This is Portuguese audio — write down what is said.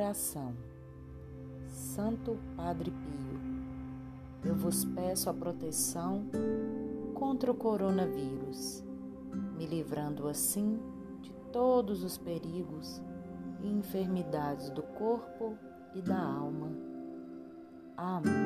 Oração Santo Padre Pio, eu vos peço a proteção contra o coronavírus, me livrando assim de todos os perigos e enfermidades do corpo e da alma. Amém.